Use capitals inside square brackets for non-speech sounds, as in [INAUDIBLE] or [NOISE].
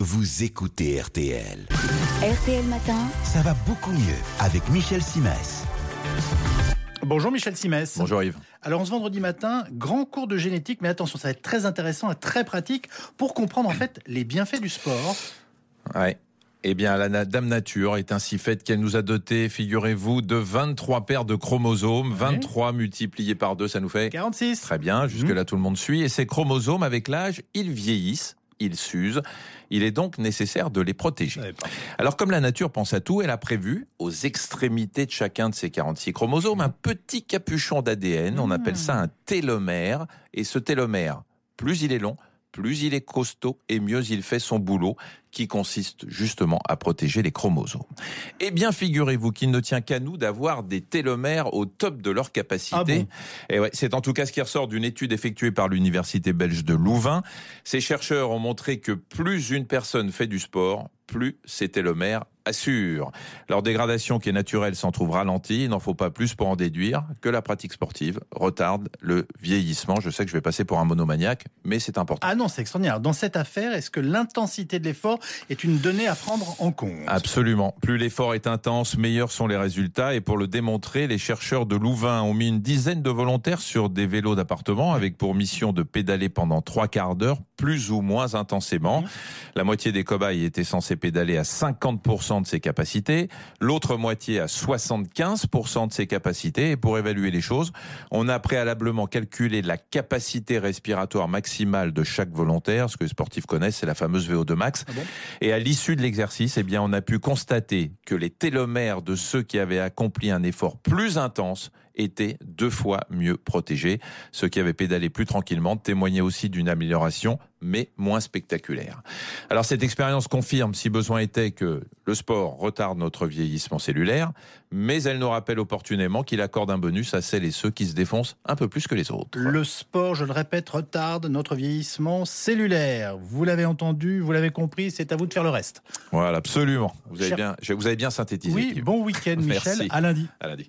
vous écoutez RTL. RTL Matin, Ça va beaucoup mieux avec Michel Simès. Bonjour Michel Simès. Bonjour Yves. Alors ce vendredi matin, grand cours de génétique, mais attention, ça va être très intéressant et très pratique pour comprendre en fait les bienfaits du sport. Ouais. Eh bien, la Dame Nature est ainsi faite qu'elle nous a doté, figurez-vous, de 23 paires de chromosomes. 23 multipliés par 2, ça nous fait 46. Très bien, jusque-là tout le monde suit. Et ces chromosomes, avec l'âge, ils vieillissent, ils s'usent. Il est donc nécessaire de les protéger. Alors comme la nature pense à tout, elle a prévu aux extrémités de chacun de ces 46 chromosomes un petit capuchon d'ADN. On appelle ça un télomère. Et ce télomère, plus il est long, plus il est costaud et mieux il fait son boulot qui consiste justement à protéger les chromosomes. Eh bien, figurez-vous qu'il ne tient qu'à nous d'avoir des télomères au top de leur capacité. Ah bon? Et ouais, c'est en tout cas ce qui ressort d'une étude effectuée par l'université belge de Louvain. Ces chercheurs ont montré que plus une personne fait du sport, plus ses télomères assurent. Leur dégradation qui est naturelle s'en trouve ralentie. Il n'en faut pas plus pour en déduire que la pratique sportive retarde le vieillissement. Je sais que je vais passer pour un monomaniaque, mais c'est important. Ah non, c'est extraordinaire. Dans cette affaire, est-ce que l'intensité de l'effort est une donnée à prendre en compte? Absolument. Plus l'effort est intense, meilleurs sont les résultats. Et pour le démontrer, les chercheurs de Louvain ont mis une dizaine de volontaires sur des vélos d'appartement avec pour mission de pédaler pendant trois quarts d'heure, plus ou moins intensément. La moitié des cobayes étaient censés pédaler à 50% de ses capacités, l'autre moitié à 75% de ses capacités. Et pour évaluer les choses, on a préalablement calculé la capacité respiratoire maximale de chaque volontaire. Ce que les sportifs connaissent, c'est la fameuse VO2 max. Ah bon? Et à l'issue de l'exercice, eh bien, on a pu constater que les télomères de ceux qui avaient accompli un effort plus intense étaient deux fois mieux protégés. Ceux qui avaient pédalé plus tranquillement témoignaient aussi d'une amélioration, mais moins spectaculaire. Alors cette expérience confirme, si besoin était, que le sport retarde notre vieillissement cellulaire, mais elle nous rappelle opportunément qu'il accorde un bonus à celles et ceux qui se défoncent un peu plus que les autres. Le sport, je le répète, retarde notre vieillissement cellulaire. Vous l'avez entendu, vous l'avez compris, c'est à vous de faire le reste. Voilà, absolument. Vous avez Cher- bien, vous avez bien synthétisé. Oui, bon week-end [LAUGHS] Michel, à lundi. À lundi.